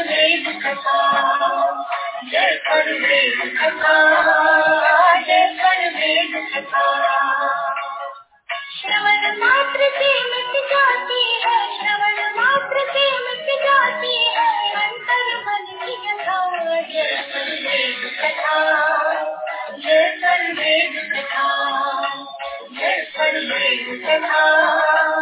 वेद कथा जय कथा कर वेद कथा श्रवण जाती है श्रवण मन की कथा जय कथा जय वेद कथा जय कथा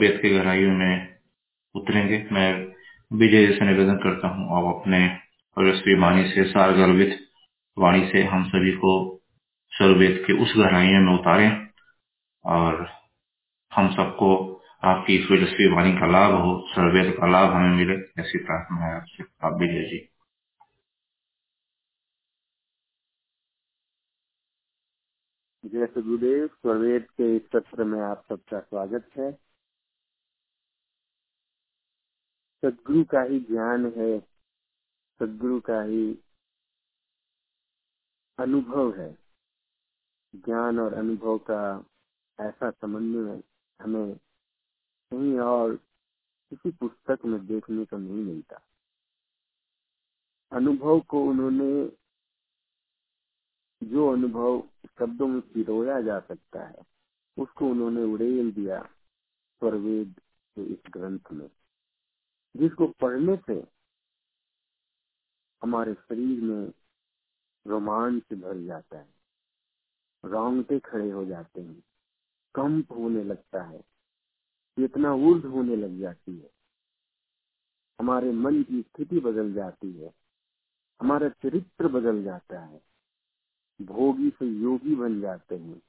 स्वरवेद की गहराइयों में उतरेंगे। मैं विजय से निवेदन करता हूँ, आप अपने वाणी से सार गर्भित वाणी से हम सभी को स्वरवेद के उस गहराइयों में उतारें और हम सबको आपकी इस वाणी का लाभ हो सर्वेद का लाभ हमें मिले। ऐसी प्रार्थना है आपसे। आप विजय जी। जय सदगुरुदेव स्वरवेद के इस सत्र में आप सबका स्वागत है। सदगुरु का ही ज्ञान है, सदगुरु का ही अनुभव है। ज्ञान और अनुभव का ऐसा समन्वय हमें कहीं और किसी पुस्तक में देखने को नहीं मिलता। अनुभव को उन्होंने, जो अनुभव शब्दों में पिरोया जा सकता है, उसको उन्होंने उड़ेल दिया स्वरवेद के इस ग्रंथ में। जिसको पढ़ने से हमारे शरीर में रोमांच भर जाता है। रोंगटे खड़े हो जाते हैं। कंप होने लगता है। चेतना ऊर्ध होने लग जाती है। हमारे मन की स्थिति बदल जाती है। हमारा चरित्र बदल जाता है। भोगी से योगी बन जाते हैं।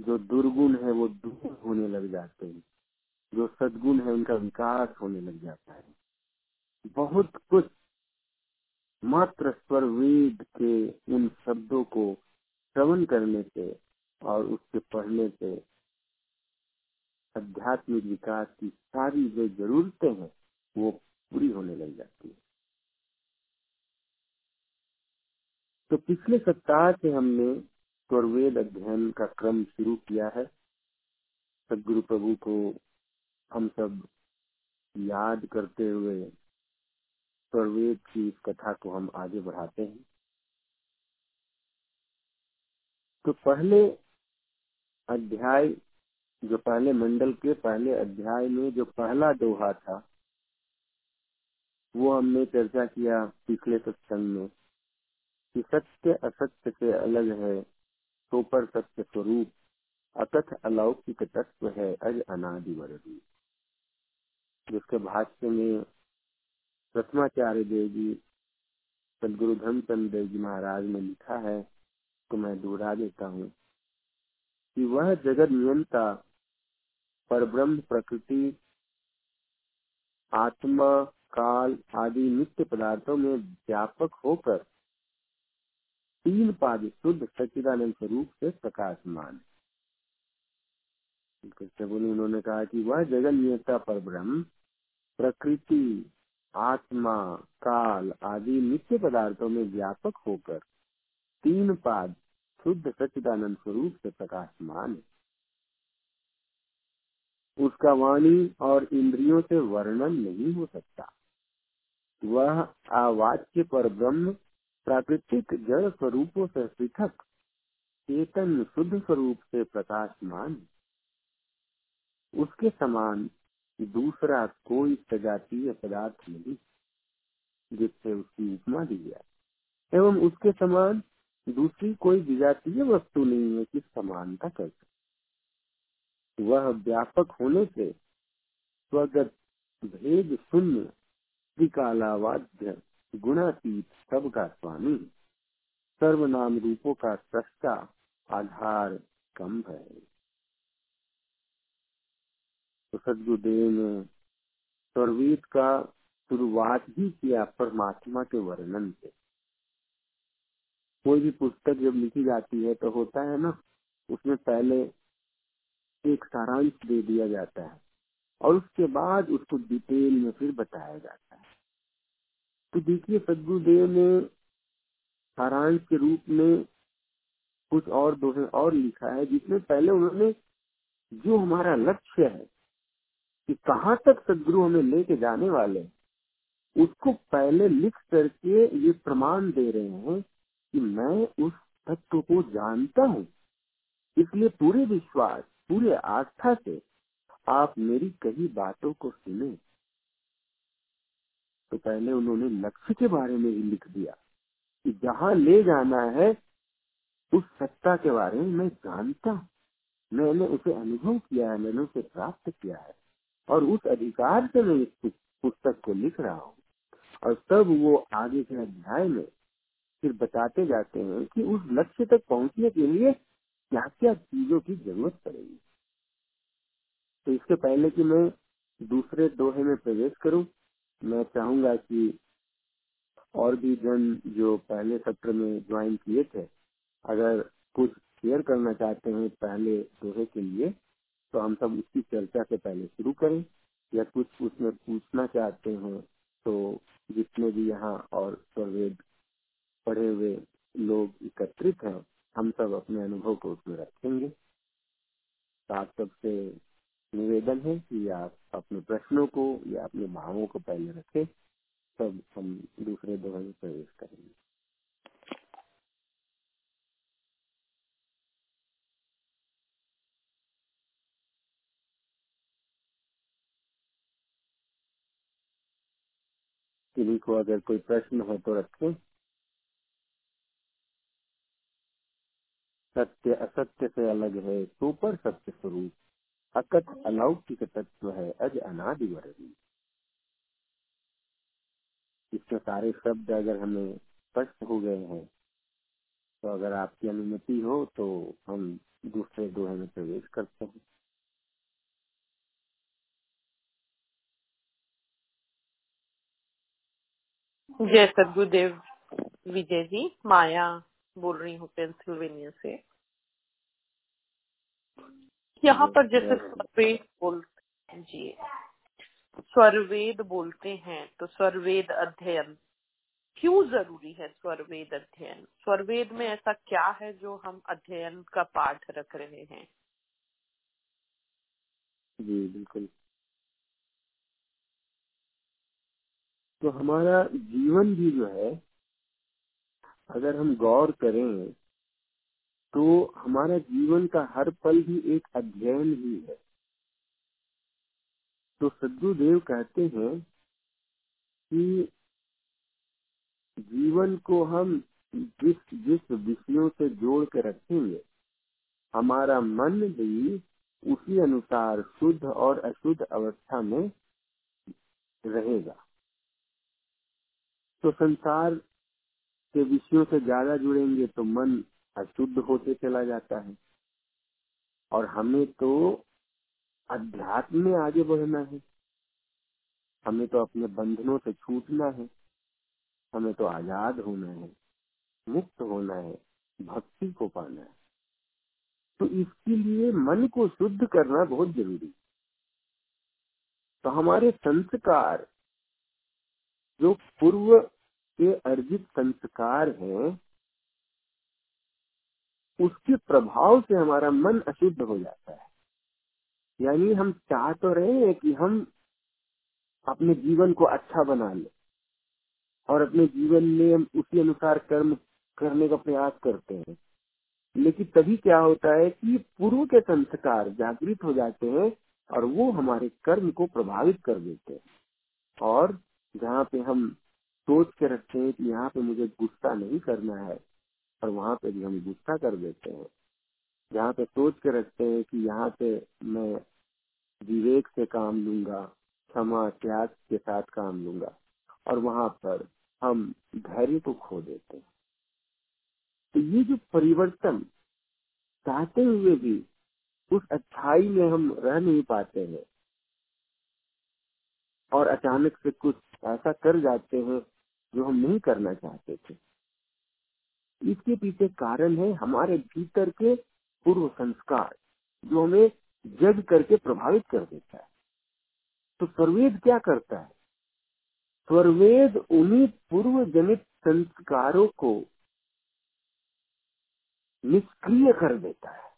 जो दुर्गुण है, वो दूर होने लग जाते हैं। जो सदगुण है उनका विकास होने लग जाता है। बहुत कुछ मात्र स्वर वेद के उन शब्दों को श्रवण करने से और उसके पढ़ने से आध्यात्मिक विकास की सारी जो जरूरतें हैं, वो पूरी होने लग जाती है। तो पिछले सप्ताह से हमने स्वरवेद अध्ययन का क्रम शुरू किया है। सदगुरु प्रभु को हम सब याद करते हुए स्वरवेद की इस कथा को हम आगे बढ़ाते हैं। तो पहले अध्याय, जो पहले मंडल के पहले अध्याय में जो पहला दोहा था, वो हमने चर्चा किया पिछले सत्संग में कि सत्य असत्य से अलग है तो पर सत्य स्वरूप, अकथ अलौकिक तत्व है, अज अनादि वरदी। जिसके भाष्य में प्रथमाचार्य देव जी सदगुरु धन चंद देव जी महाराज ने लिखा है तो मैं दोहरा देता हूँ कि वह जगत नियंता पर ब्रह्म प्रकृति, आत्मा, काल आदि नित्य पदार्थों में व्यापक होकर तीन पाद शुद्ध सचिदानंद स्वरूप से प्रकाशमान उन्होंने कहा कि वह जगन नियता पर ब्रह्म प्रकृति, आत्मा, काल आदि नित्य पदार्थों में व्यापक होकर तीन पाद शुद्ध सच्चिदानंद स्वरूप से प्रकाशमान है। उसका वाणी और इंद्रियों से वर्णन नहीं हो सकता। वह आवाच्य पर ब्रह्म प्राकृतिक जड़ स्वरूपों से पृथक, चेतन शुद्ध स्वरूप से प्रकाशमान उसके समान दूसरा कोई सजातीय पदार्थ नहीं, जिससे उसकी उपमा दी जाए एवं उसके समान दूसरी कोई विजातीय वस्तु नहीं है कि समानता कर सके। वह व्यापक होने से स्वगत भेद शून्य, त्रिकालावाद्य, गुणातीत सबका स्वामी, सर्वनाम रूपों का सस्ता आधार कम है। सदगुरुदेव ने सर्वीत का शुरुआत ही किया परमात्मा के वर्णन से। कोई भी पुस्तक जब लिखी जाती है तो होता है ना, उसमें पहले एक सारांश दे दिया जाता है और उसके बाद उसको डिटेल में फिर बताया जाता है। तो देखिए, सदगुरुदेव ने सारांश के रूप में कुछ और दोहे और लिखा है, जिसमें पहले उन्होंने जो हमारा लक्ष्य है कि कहाँ तक सदगुरु हमें लेके जाने वाले उसको पहले लिख करके ये प्रमाण दे रहे हैं कि मैं उस तत्व को जानता हूँ। इसलिए पूरे विश्वास, पूरे आस्था से आप मेरी कही बातों को सुने। तो पहले उन्होंने लक्ष्य के बारे में ही लिख दिया कि जहाँ ले जाना है, उस सत्ता के बारे में मैं जानता हूँ। मैंने उसे अनुभव किया है, मैंने उसे प्राप्त किया है। और उस अधिकार से मैं इस पुस्तक को लिख रहा हूँ। और तब वो आगे के अध्याय में फिर बताते जाते हैं कि उस लक्ष्य तक पहुँचने के लिए क्या क्या चीज़ों की ज़रूरत पड़ेगी। तो इससे पहले कि मैं दूसरे दोहे में प्रवेश करूँ, मैं चाहूँगा कि और भी जन जो पहले सत्र में ज्वाइन किए थे, अगर कुछ शेयर करना चाहते हैं पहले दोहे के लिए तो हम सब उसकी चर्चा से पहले शुरू करें या कुछ उसमें पूछना चाहते हैं तो जितने भी यहाँ और स्वरवेद पढ़े हुए लोग एकत्रित हैं, हम सब अपने अनुभव को उसमें रखेंगे। तो आप सबसे निवेदन है कि आप अपने प्रश्नों को या अपने भावों को पहले रखें, तब हम दूसरे दोहे में प्रवेश करेंगे। किन्हीं को अगर कोई प्रश्न हो तो रखें। सत्य असत्य से अलग है, सुपर सत्य स्वरूप। अकथ अलौकिक तत्व है, अज अनादि इसके सारे शब्द अगर हमें स्पष्ट हो गए हैं तो अगर आपकी अनुमति हो तो हम दूसरे दोहे में प्रवेश करते हैं। जय सदगुरुदेव विजय जी माया बोल रही हूँ पेंसिल्वेनिया से। यहाँ पर जैसे स्वरवेद बोल जी स्वरवेद बोलते हैं तो स्वरवेद अध्ययन। क्यों ज़रूरी है स्वरवेद अध्ययन? स्वरवेद में ऐसा क्या है जो हम अध्ययन का पाठ रख रहे हैं? जी बिल्कुल। तो हमारा जीवन भी जो है, अगर हम गौर करें तो हमारा जीवन का हर पल भी एक अध्ययन ही है। तो सद्गुरुदेव कहते हैं कि जीवन को हम जिस जिस विषयों से जोड़ के रखेंगे, हमारा मन भी उसी अनुसार शुद्ध और अशुद्ध अवस्था में रहेगा। तो संसार के विषयों से ज़्यादा जुड़ेंगे तो मन अशुद्ध होते चला जाता है। और हमें तो अध्यात्म में आगे बढ़ना है। हमें तो अपने बंधनों से छूटना है। हमें तो आज़ाद होना है, मुक्त होना है, भक्ति को पाना है। तो इसके लिए मन को शुद्ध करना बहुत ज़रूरी तो हमारे संस्कार जो पूर्व के अर्जित संस्कार है, उसके प्रभाव से हमारा मन अशुद्ध हो जाता है। यानी हम चाह तो रहे हैं कि हम अपने जीवन को अच्छा बना ले और अपने जीवन में हम उसी अनुसार कर्म करने का प्रयास करते हैं। लेकिन तभी क्या होता है कि पूर्व के संस्कार जागृत हो जाते हैं और वो हमारे कर्म को प्रभावित कर देते हैं। और जहाँ पे हम सोच के रखते हैं कि यहाँ पे मुझे गुस्सा नहीं करना है और वहाँ पे भी हम गुस्सा कर देते हैं। यहाँ पे सोच के रखते हैं कि यहाँ पे मैं विवेक से काम लूँगा, क्षमा, त्याग के साथ काम लूँगा और वहाँ पर हम धैर्य को खो देते हैं। तो ये जो परिवर्तन चाहते हुए भी उस अच्छाई में हम रह नहीं पाते हैं और अचानक से कुछ ऐसा कर जाते हैं जो हम नहीं करना चाहते थे। इसके पीछे कारण है हमारे भीतर के पूर्व संस्कार, जो हमें जज करके प्रभावित कर देता है। तो स्वरवेद क्या करता है? स्वरवेद उन्हीं पूर्व जनित संस्कारों को निष्क्रिय कर देता है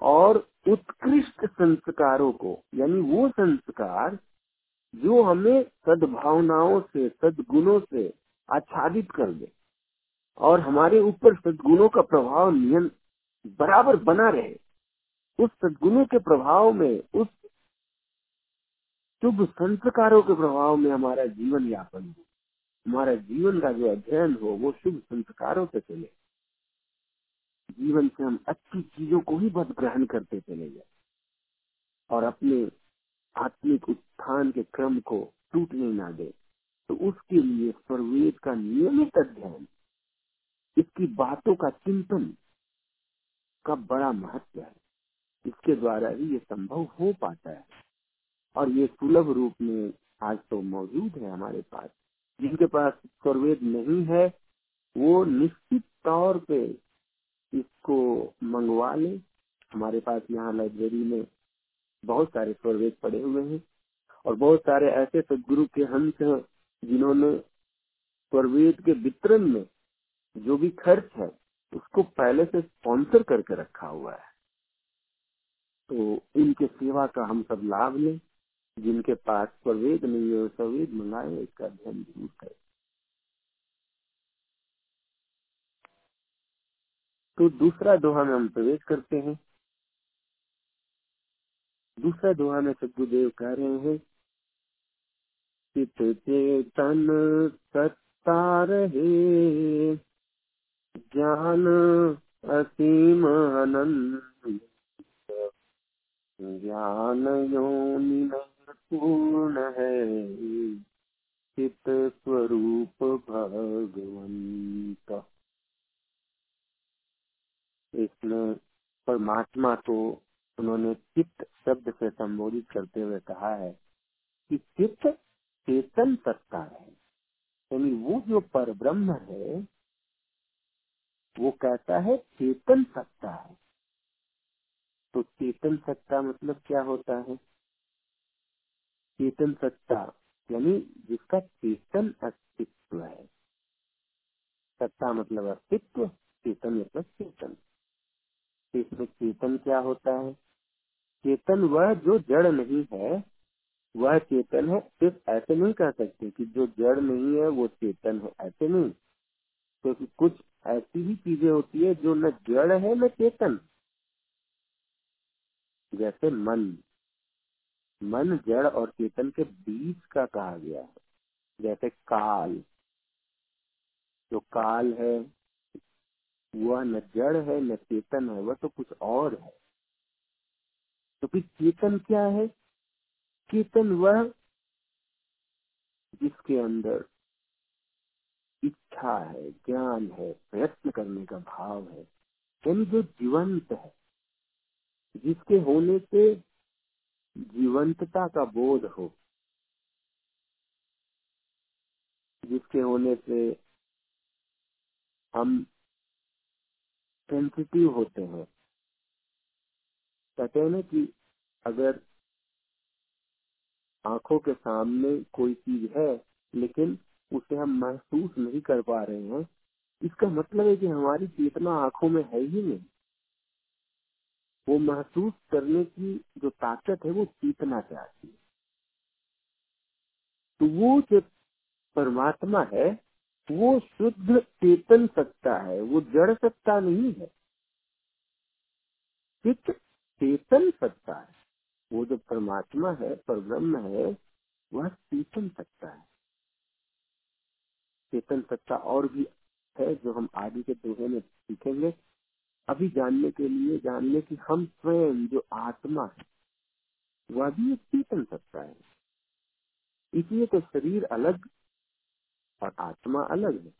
और उत्कृष्ट संस्कारों को, यानी वो संस्कार जो हमें सद्भावनाओं से, सदगुणों से आच्छादित कर दे और हमारे ऊपर सदगुणों का प्रभाव नियन बराबर बना रहे, उस सदगुणों के प्रभाव में, उस शुभ संस्कारों के प्रभाव में हमारा जीवन यापन हो, हमारा जीवन का जो अध्ययन हो, वो शुभ संस्कारों से चले। जीवन से हम अच्छी चीज़ों को ही बस ग्रहण करते चले जाए और अपने आत्मिक उत्थान के क्रम को टूटने ना दे तो उसके लिए स्वरवेद का नियमित अध्ययन, इसकी बातों का चिंतन का बड़ा महत्व है। इसके द्वारा ही ये संभव हो पाता है। और ये सुलभ रूप में आज तो मौजूद है हमारे पास। जिनके पास स्वरवेद नहीं है, वो निश्चित तौर पे इसको मंगवा ले। हमारे पास यहाँ लाइब्रेरी में बहुत सारे स्वरवेद पड़े हुए हैं और बहुत सारे ऐसे सदगुरु के हंस हैं जिन्होंने स्वरवेद के वितरण में जो भी खर्च है, उसको पहले से स्पॉन्सर करके रखा हुआ है। तो इनके सेवा का हम सब लाभ लें, जिनके पास स्वरवेद नहीं है स्वरवेद मंगाए, इसका अध्ययन ज़रूर करें। तो दूसरा दोहा में हम प्रवेश करते हैं। दूसरा दोहा में सदगुरुदेव कह रहे हैं चित चेतन सत्ता रहे, ज्ञान असीम अनंत ज्ञान योनि पूर्ण है चित स्वरूप भगवंत। इसमें परमात्मा को उन्होंने चित्त शब्द से संबोधित करते हुए कहा है कि चित्त चेतन सत्ता है। यानी वो जो पर ब्रह्म है, वो कहता है चेतन सत्ता है। तो चेतन सत्ता मतलब क्या होता है? चेतन सत्ता यानी जिसका चेतन अस्तित्व है। सत्ता मतलब अस्तित्व, चेतन मतलब चेतन। इसमें चेतन क्या होता है? चेतन वह जो जड़ नहीं है, वह चेतन है। सिर्फ़ ऐसे नहीं कह सकते कि जो जड़ नहीं है, वो चेतन है। ऐसे नहीं। क्योंकि तो कुछ ऐसी भी चीज़ें होती है जो न जड़ है, न चेतन। जैसे मन। मन जड़ और चेतन के बीच का कहा गया है। जैसे काल। जो काल है, वह न जड़ है, न चेतन है, वह तो कुछ और है। तो फिर चेतन क्या है? चेतन वह जिसके अंदर इच्छा है, ज्ञान है, प्रयत्न करने का भाव है, यानी जो जीवंत है, जिसके होने से जीवंतता का बोध हो, जिसके होने से हम सेंसिटिव होते हैं। कहते हैं ना कि अगर आँखों के सामने कोई चीज़ है, लेकिन उसे हम महसूस नहीं कर पा रहे हैं, इसका मतलब है कि हमारी चेतना आँखों में है ही नहीं। वो महसूस करने की जो ताकत है, वो चेतना से आती है। तो वो जो परमात्मा है, वो शुद्ध चेतन सत्ता है, वो जड़ सत्ता नहीं है। चित्त चेतन सत्ता है। वो जो परमात्मा है पर ब्रह्म है, वह चेतन सत्ता है। चेतन सत्ता और भी है जो हम आगे के दोहे में सीखेंगे। अभी जानने के लिए जानने की हम स्वयं जो आत्मा है, वह भी एक चेतन सत्ता है। इसलिए तो शरीर अलग और आत्मा अलग है।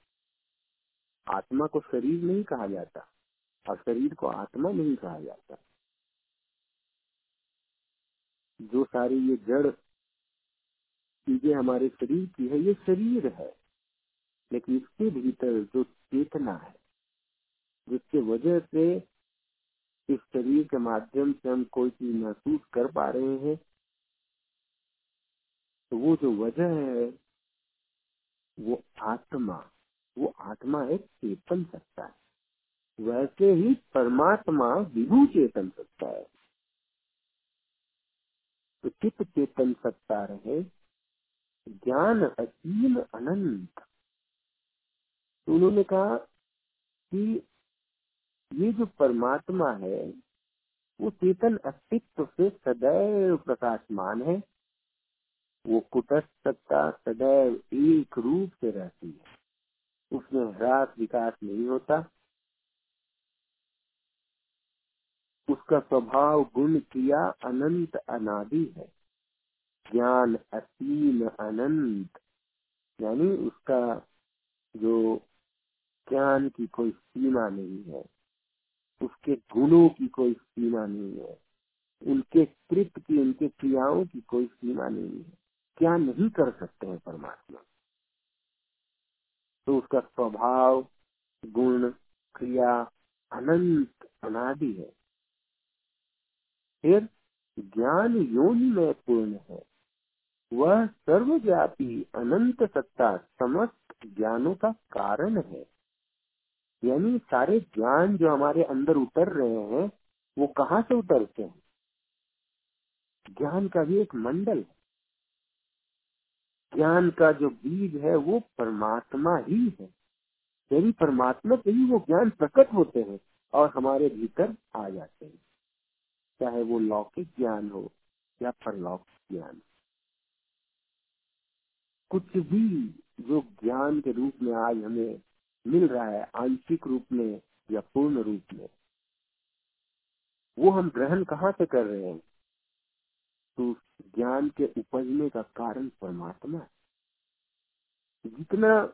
आत्मा को शरीर नहीं कहा जाता और शरीर को आत्मा नहीं कहा जाता। जो सारी ये जड़ चीज़ें हमारे शरीर की है, ये शरीर है। लेकिन इसके भीतर जो चेतना है, जिसके वजह से इस शरीर के माध्यम से हम कोई चीज़ महसूस कर पा रहे हैं तो वो जो वजह है, वो आत्मा वो आत्मा एक चेतन सत्ता है। वैसे ही परमात्मा विभू चेतन सत्ता है। तो चित्त चेतन सत्ता रहे ज्ञान असीम अनंत। तो उन्होंने कहा कि ये जो परमात्मा है, वो चेतन अस्तित्व से सदैव प्रकाशमान है। वो कुटस्थ सत्ता सदैव एक रूप से रहती है। उसमें ह्रास विकास नहीं होता। उसका स्वभाव, गुण, क्रिया अनंत अनादि है। ज्ञान असीम अनंत। यानी उसका जो ज्ञान की कोई सीमा नहीं है, उसके गुणों की कोई सीमा नहीं है, उनके कृत की, उनके क्रियाओं की कोई सीमा नहीं है। क्या नहीं कर सकते हैं परमात्मा? तो उसका स्वभाव, गुण, क्रिया अनंत अनादि है। फिर ज्ञान योनि में पूर्ण है। वह सर्वव्यापी अनंत सत्ता समस्त ज्ञानों का कारण है। यानी सारे ज्ञान जो हमारे अंदर उतर रहे हैं, वो कहाँ से उतरते हैं? ज्ञान का भी एक मंडल है। ज्ञान का जो बीज है, वो परमात्मा ही है। यदि परमात्मा से ही वो ज्ञान प्रकट होते हैं और हमारे भीतर आ जाते हैं। चाहे वो लौकिक ज्ञान हो या परलौकिक ज्ञान। कुछ भी जो ज्ञान के रूप में आज हमें मिल रहा है, आंशिक रूप में या पूर्ण रूप में, वो हम ग्रहण कहाँ से कर रहे हैं? तो ज्ञान के उपजने का कारण परमात्मा है। जितना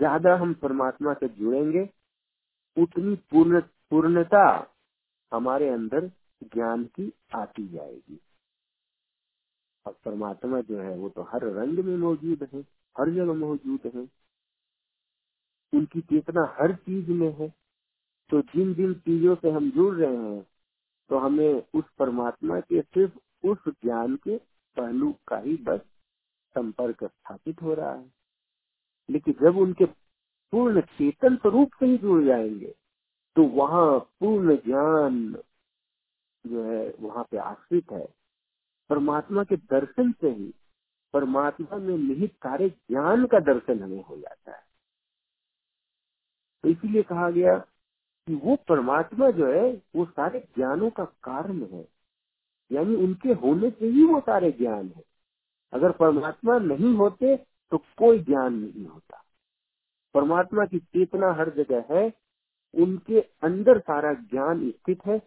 ज़्यादा हम परमात्मा से जुड़ेंगे, उतनी पूर्ण, पूर्णता हमारे अंदर ज्ञान की आती जाएगी। और परमात्मा जो है, वो तो हर रंग में मौजूद है, हर जगह मौजूद है। उनकी चेतना हर चीज़ में है। तो जिन जिन चीज़ों से हम जुड़ रहे हैं तो हमें उस परमात्मा के सिर्फ़ उस ज्ञान के पहलू का ही बस संपर्क स्थापित हो रहा है। लेकिन जब उनके पूर्ण चेतन स्वरूप से ही जुड़ जाएँगे तो वहाँ पूर्ण ज्ञान जो है, वहाँ पे आश्रित है। परमात्मा के दर्शन से ही परमात्मा में निहित सारे ज्ञान का दर्शन हमें हो जाता है। तो इसीलिए कहा गया कि वो परमात्मा जो है, वो सारे ज्ञानों का कारण है। यानी उनके होने से ही वो सारे ज्ञान है। अगर परमात्मा नहीं होते तो कोई ज्ञान नहीं होता। परमात्मा की चेतना हर जगह है उनके अंदर सारा ज्ञान स्थित है,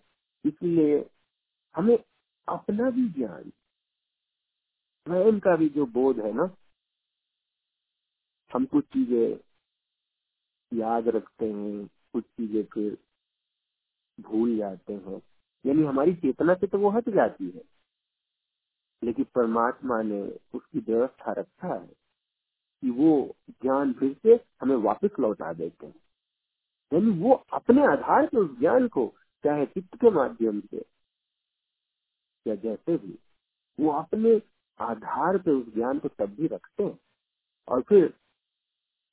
इसलिए हमें अपना भी ज्ञान, स्वयं का भी जो बोध है ना, हम कुछ चीज़ें याद रखते हैं, कुछ चीज़ें फिर भूल जाते हैं। यानी हमारी चेतना से तो वो हट जाती है, लेकिन परमात्मा ने उसकी व्यवस्था रखा है कि वो ज्ञान फिर से हमें वापस लौटा देते हैं। यानी वो अपने आधार पे उस ज्ञान को चाहे चित्त के माध्यम से या जैसे भी, वो अपने आधार पे उस ज्ञान को तब भी रखते हैं और फिर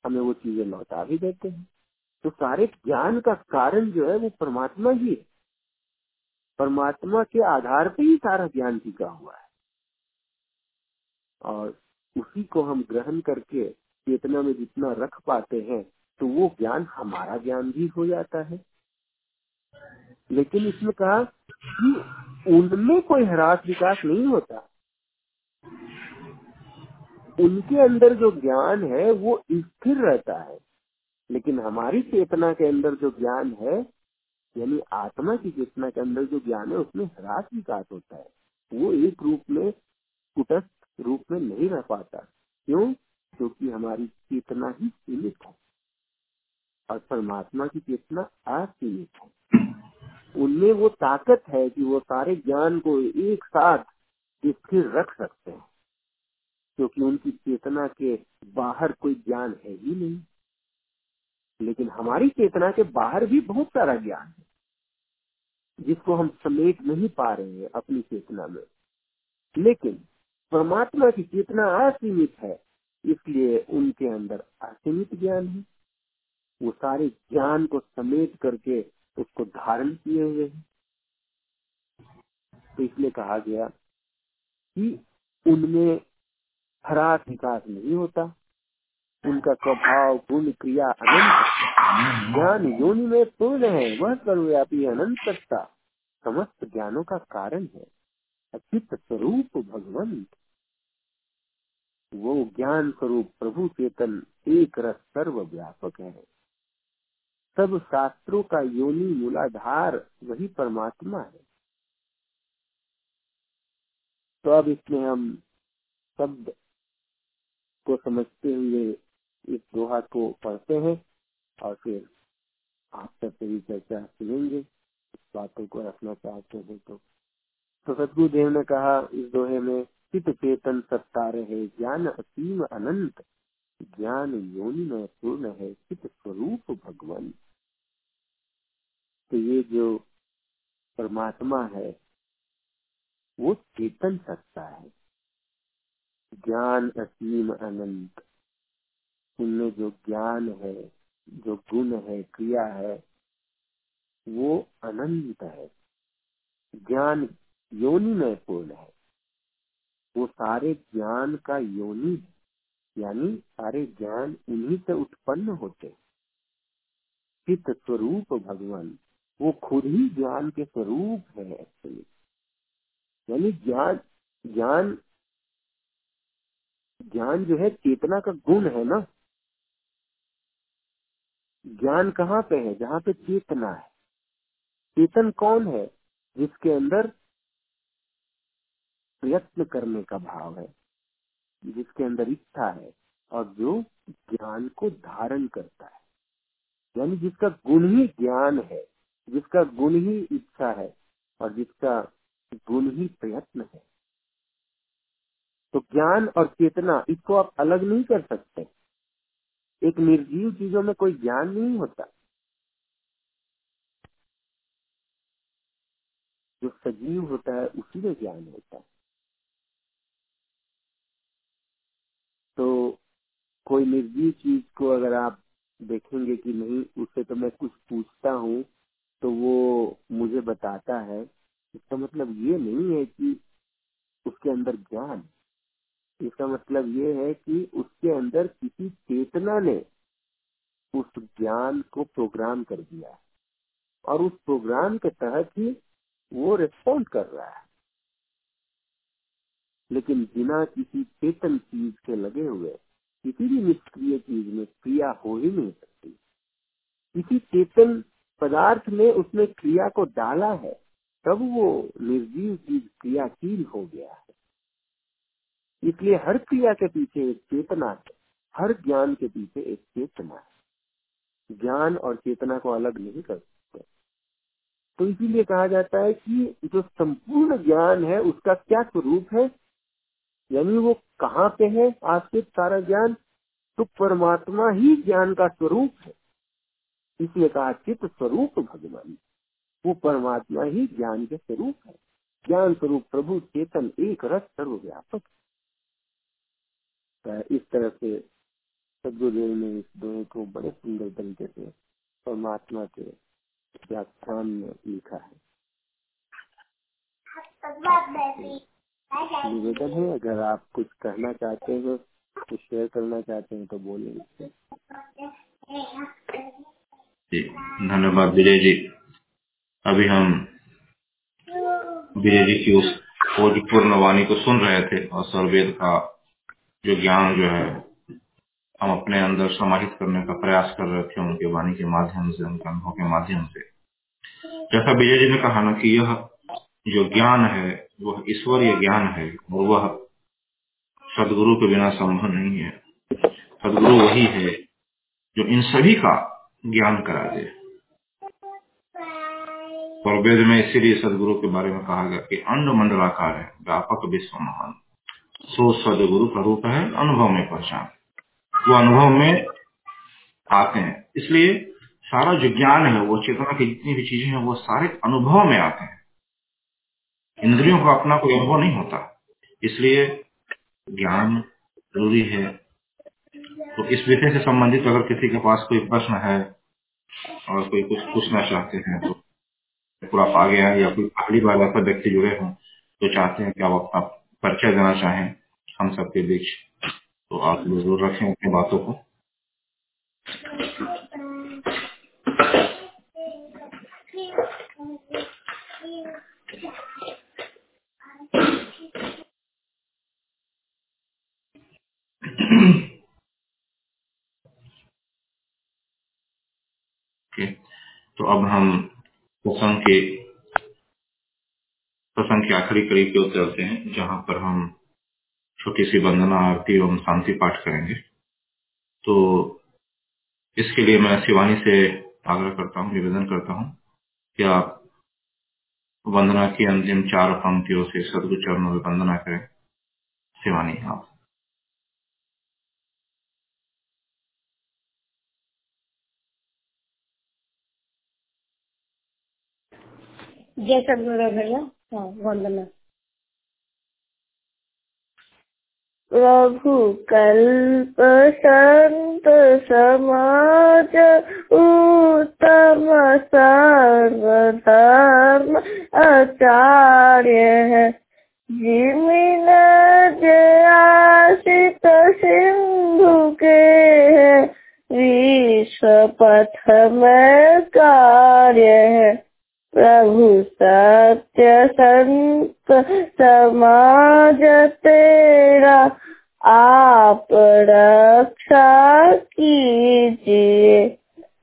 हमें वो चीज़ें लौटा भी देते हैं। तो सारे ज्ञान का कारण जो है वो परमात्मा ही है। परमात्मा के आधार पे ही सारा ज्ञान टिका हुआ है। और उसी को हम ग्रहण करके चेतना में जितना रख पाते हैं तो वो ज्ञान हमारा ज्ञान भी हो जाता है। लेकिन इसमें कहा कि उनमें कोई ह्रास विकास नहीं होता। उनके अंदर जो ज्ञान है, वो स्थिर रहता है। लेकिन हमारी चेतना के अंदर जो ज्ञान है, यानी आत्मा की चेतना के अंदर जो ज्ञान है, उसमें ह्रास विकास होता है। वो एक रूप में, कुटस्थ रूप में नहीं रह पाता। क्यों? क्योंकि हमारी चेतना ही सीमित है। और परमात्मा की चेतना असीमित है। उनमें वो ताकत है कि वो सारे ज्ञान को एक साथ स्थिर रख सकते हैं, क्योंकि उनकी चेतना के बाहर कोई ज्ञान है ही नहीं। लेकिन हमारी चेतना के बाहर भी बहुत सारा ज्ञान है, जिसको हम समेट नहीं पा रहे हैं अपनी चेतना में। लेकिन परमात्मा की चेतना असीमित है, इसलिए उनके अंदर असीमित ज्ञान है। वो सारे ज्ञान को समेट करके उसको धारण किए हुए हैं। तो इसलिए कहा गया कि उनमें हरास विकास नहीं होता। उनका स्वभाव, गुण, क्रिया अनंत ज्ञान योनि में पूर्ण है, वह सर्वव्यापी अनंत सत्ता समस्त ज्ञानों का कारण है। अचित स्वरूप भगवंत। वो ज्ञान स्वरूप प्रभु चेतन एक रस सर्व व्यापक है। सब शास्त्रों का योनि मूलाधार वही परमात्मा है। तो अब इसमें हम शब्द को समझते हुए इस दोहा को पढ़ते हैं और फिर आप सबसे भी चर्चा सुनेंगे। इस बातों को रखना चाहते हैं तो। तो सदगुरुदेव ने कहा, इस दोहे में चित चेतन सत्ता रहे ज्ञान असीम अनंत, ज्ञान योनि में पूर्ण है चित स्वरूप भगवान। तो ये जो परमात्मा है, वो चेतन सत्ता है। ज्ञान असीम अनंत। उनमें जो ज्ञान है, जो गुण है, क्रिया है, वो अनंत है। ज्ञान योनि में पूर्ण है। वो सारे ज्ञान का योनि यानी सारे ज्ञान उन्हीं से उत्पन्न होते चित्त स्वरूप भगवान। वो खुद ही ज्ञान के स्वरूप है एक्चुअली यानी ज्ञान ज्ञान ज्ञान जो है चेतना का गुण है ना। ज्ञान कहाँ पे है? जहाँ पे चेतना है। चेतन कौन है? जिसके अंदर प्रयत्न करने का भाव है, जिसके अंदर इच्छा है, और जो ज्ञान को धारण करता है। यानी जिसका गुण ही ज्ञान है। जिसका गुण ही इच्छा है और जिसका गुण ही प्रयत्न है। तो ज्ञान और चेतना इसको आप अलग नहीं कर सकते। एक निर्जीव चीज़ों में कोई ज्ञान नहीं होता। जो सजीव होता है, उसी में ज्ञान होता है। तो कोई निर्जीव चीज़ को अगर आप देखेंगे कि नहीं उससे तो मैं कुछ पूछता हूँ। तो वो मुझे बताता है। इसका मतलब ये नहीं है कि उसके अंदर ज्ञान इसका मतलब ये है कि उसके अंदर किसी चेतना ने उस ज्ञान को प्रोग्राम कर दिया और उस प्रोग्राम के तहत ही वो रिस्पॉन्ड कर रहा है। लेकिन बिना किसी चेतन चीज़ के लगे हुए, किसी भी निष्क्रिय चीज़ में क्रिया हो ही नहीं सकती। किसी चेतन पदार्थ में उसने क्रिया को डाला है, तब वो निर्जीव चीज़ क्रियाशील हो गया है। इसलिए हर क्रिया के पीछे एक चेतना है, हर ज्ञान के पीछे एक चेतना है। ज्ञान और चेतना को अलग नहीं कर सकते। तो इसीलिए कहा जाता है कि जो संपूर्ण ज्ञान है, उसका क्या स्वरूप है? यानी वो कहाँ पे है? आश्रित सारा ज्ञान तो परमात्मा ही ज्ञान का स्वरूप है। इसलिए कहा, चित्त स्वरूप भगवान। वो परमात्मा ही ज्ञान के स्वरूप है। ज्ञान स्वरूप प्रभु चेतन एक रस सर्वव्यापक इस तरह से सदगुरुदेव ने इस दोहे को बड़े सुंदर तरीके से परमात्मा के व्याख्यान में लिखा है। निवेदन है, अगर आप कुछ कहना चाहते हो, कुछ शेयर करना चाहते हैं तो बोलेंगे धन्यवाद विजय जी अभी हम विजय जी की उस पूर्ण वाणी को सुन रहे थे और सर्वेद का जो ज्ञान जो है, हम अपने अंदर समाहित करने का प्रयास कर रहे थे उनके वाणी के माध्यम से, उनके अनुभव के माध्यम से। जैसा विजय जी ने कहा ना कि यह जो ज्ञान है, वह ईश्वरीय ज्ञान है और वह सदगुरु के बिना संभव नहीं है। सदगुरु वही है जो इन सभी का ज्ञान करा दे। और वेद में इसीलिए सदगुरु के बारे में कहा गया कि अंड मंडलाकार है, व्यापक विश्व महान। सो सदगुरु का रूप है अनुभव में पहचान वो अनुभव में आते हैं। इसलिए सारा जो ज्ञान है, वो चेतना की जितनी भी चीज़ें हैं, वो सारे अनुभव में आते हैं। इंद्रियों का अपना कोई अनुभव नहीं होता। इसलिए ज्ञान ज़रूरी है। तो इस विषय से संबंधित अगर किसी के पास कोई प्रश्न है और कोई कुछ पूछना चाहते हैं तो पूरा आ गया है या कोई पहली बार ऐसा व्यक्ति जुड़े हों तो चाहते हैं कि आप अपना परिचय देना चाहें, हम सबके बीच। तो आप ज़रूर रखें अपनी बातों को। तो अब हम प्रसंग के प्रसंग के आखिरी करीब की ओर चलते हैं, जहाँ पर हम छोटी सी वंदना, आरती एवं शांति पाठ करेंगे। तो इसके लिए मैं शिवानी से आग्रह करता हूँ, निवेदन करता हूँ कि आप वंदना की अंतिम चार पंक्तियों से सदगुरु चरणों में वंदना करें। शिवानी, आप। जय सदगुरु भैया हाँ वंदना प्रभु कल्प संत समाज उत्तम सर्वधर्म आचार्य है। जिमिन आशित सिंधु के है, विश्व पथ में कार्य है। प्रभु सत्य संत समाज तेरा, आप रक्षा कीजिए।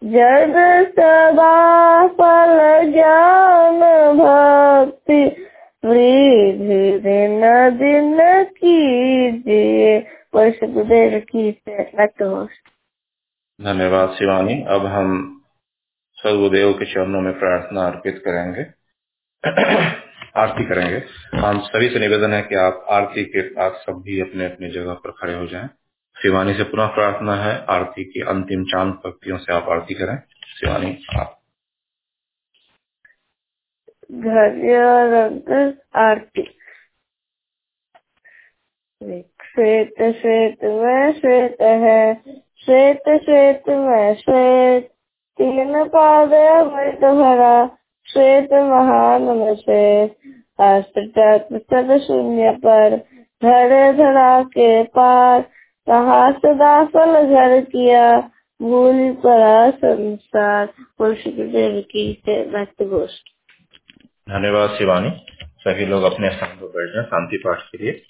जग सदा फल ज्ञान भक्ति, वृद्धि दिन दिन कीजिए। की धन्यवाद शिवानी। अब हम सर्वदेव के चरणों में प्रार्थना अर्पित करेंगे। आरती करेंगे। हम सभी से निवेदन है कि आप आरती के साथ सब भी अपने अपने जगह पर खड़े हो जाएँ। शिवानी से पुनः प्रार्थना है। आरती की अंतिम चाँद पंक्तियों से आप आरती करें। शिवानी, आप। आरती। श्वेत श्वेत में श्वेत है। श्वेत श्वेत में श्वेत तीन पाद अमृत भरा श्वेत महान श्वेत अस्त्र शून्य पर धरे धरा के पार कहा सदा फल घर किया भूल पड़ा संसार देव की भक्त गोष्ठ धन्यवाद शिवानी। सभी लोग अपने स्थान पर बैठ जाए शांति पाठ के लिए।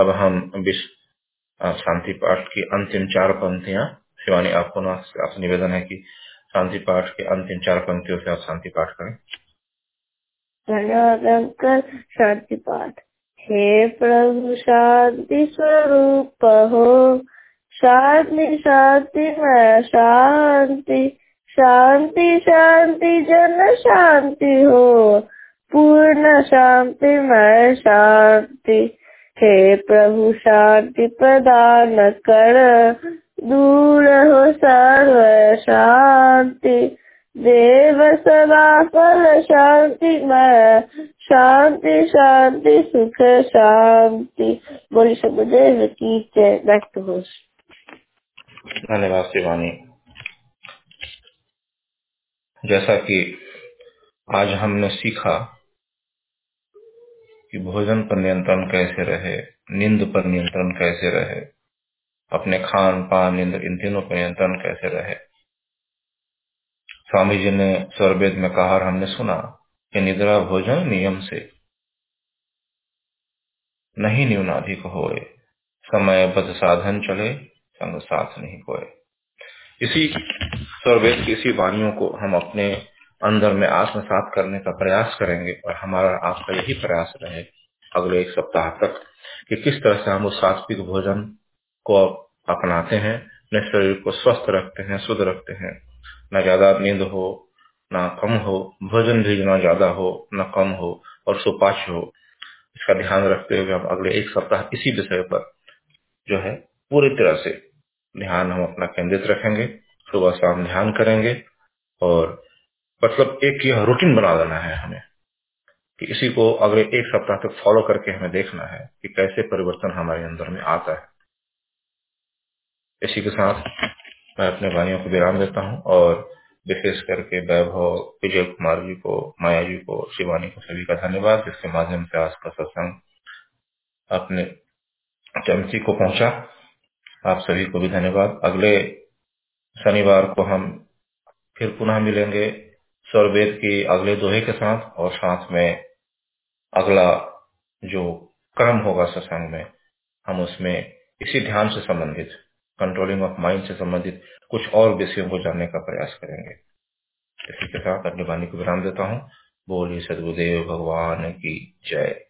अब हम विश्व शांति पाठ की अंतिम चार पंक्तियाँ। शिवानी, आपको ना निवेदन है कि शांति पाठ के अंतिम चार पंक्तियों से आप शांति पाठ करें। धन्यवाद शांति पाठ। हे प्रभु, शांति स्वरूप हो। शांति शांति, में शांति। शांति शांति, जन शांति हो। पूर्ण शांति, में शांति। हे प्रभु, शांति प्रदान कर। दूर हो सर्व शांति। देव सदा फल शांति, में शांति शांति, सुख, शांति। बोली समुदेव की जय। बैक टू धन्यवाद शिवानी। जैसा कि आज हमने सीखा कि भोजन पर नियंत्रण कैसे रहे, नींद पर नियंत्रण कैसे रहे अपने खान पान नींद इन तीनों पर नियंत्रण कैसे रहे? स्वामी जी ने स्वरवेद में कहा हमने सुना कि निद्रा भोजन नियम से। नहीं न्यूनाधिक होए, समय बद साधन चले, संग साथ नहीं होए इसी स्वरवेद की इसी वाणियों को हम अपने अंदर में आत्मसात करने का प्रयास करेंगे, और हमारा आपका यही प्रयास रहे अगले एक सप्ताह तक कि किस तरह से हम उस सात्विक भोजन को अपनाते हैं, अपने शरीर को स्वस्थ रखते हैं, शुद्ध रखते हैं। न ज़्यादा नींद हो, न कम हो, भोजन भी न ज़्यादा हो, न कम हो और सुपाच हो। इसका ध्यान रखते हुए हम अगले एक सप्ताह इसी विषय पर जो है पूरी तरह से ध्यान हम अपना केंद्रित रखेंगे, सुबह शाम ध्यान करेंगे और मतलब एक यह रूटीन बना देना है हमें कि इसी को अगले एक सप्ताह तक फॉलो करके हमें देखना है कि कैसे परिवर्तन हमारे अंदर में आता है। इसी के साथ मैं अपने भाइयों को विराम देता हूँ और विशेष करके वैभव, विजय कुमार जी को, माया जी को, शिवानी को सभी का धन्यवाद, जिसके माध्यम से आज का सत्संग अपने चमची को पहुँचा। आप सभी को भी धन्यवाद। अगले शनिवार को हम फिर पुनः मिलेंगे स्वरवेद की अगले दोहे के साथ और साथ में अगला जो क्रम होगा सत्संग में, हम उसमें इसी ध्यान से संबंधित कंट्रोलिंग ऑफ़ माइंड से संबंधित कुछ और विषयों को जानने का प्रयास करेंगे। इसी के साथ अपनी वाणी को विराम देता हूँ। बोलिए सदगुरुदेव भगवान की जय।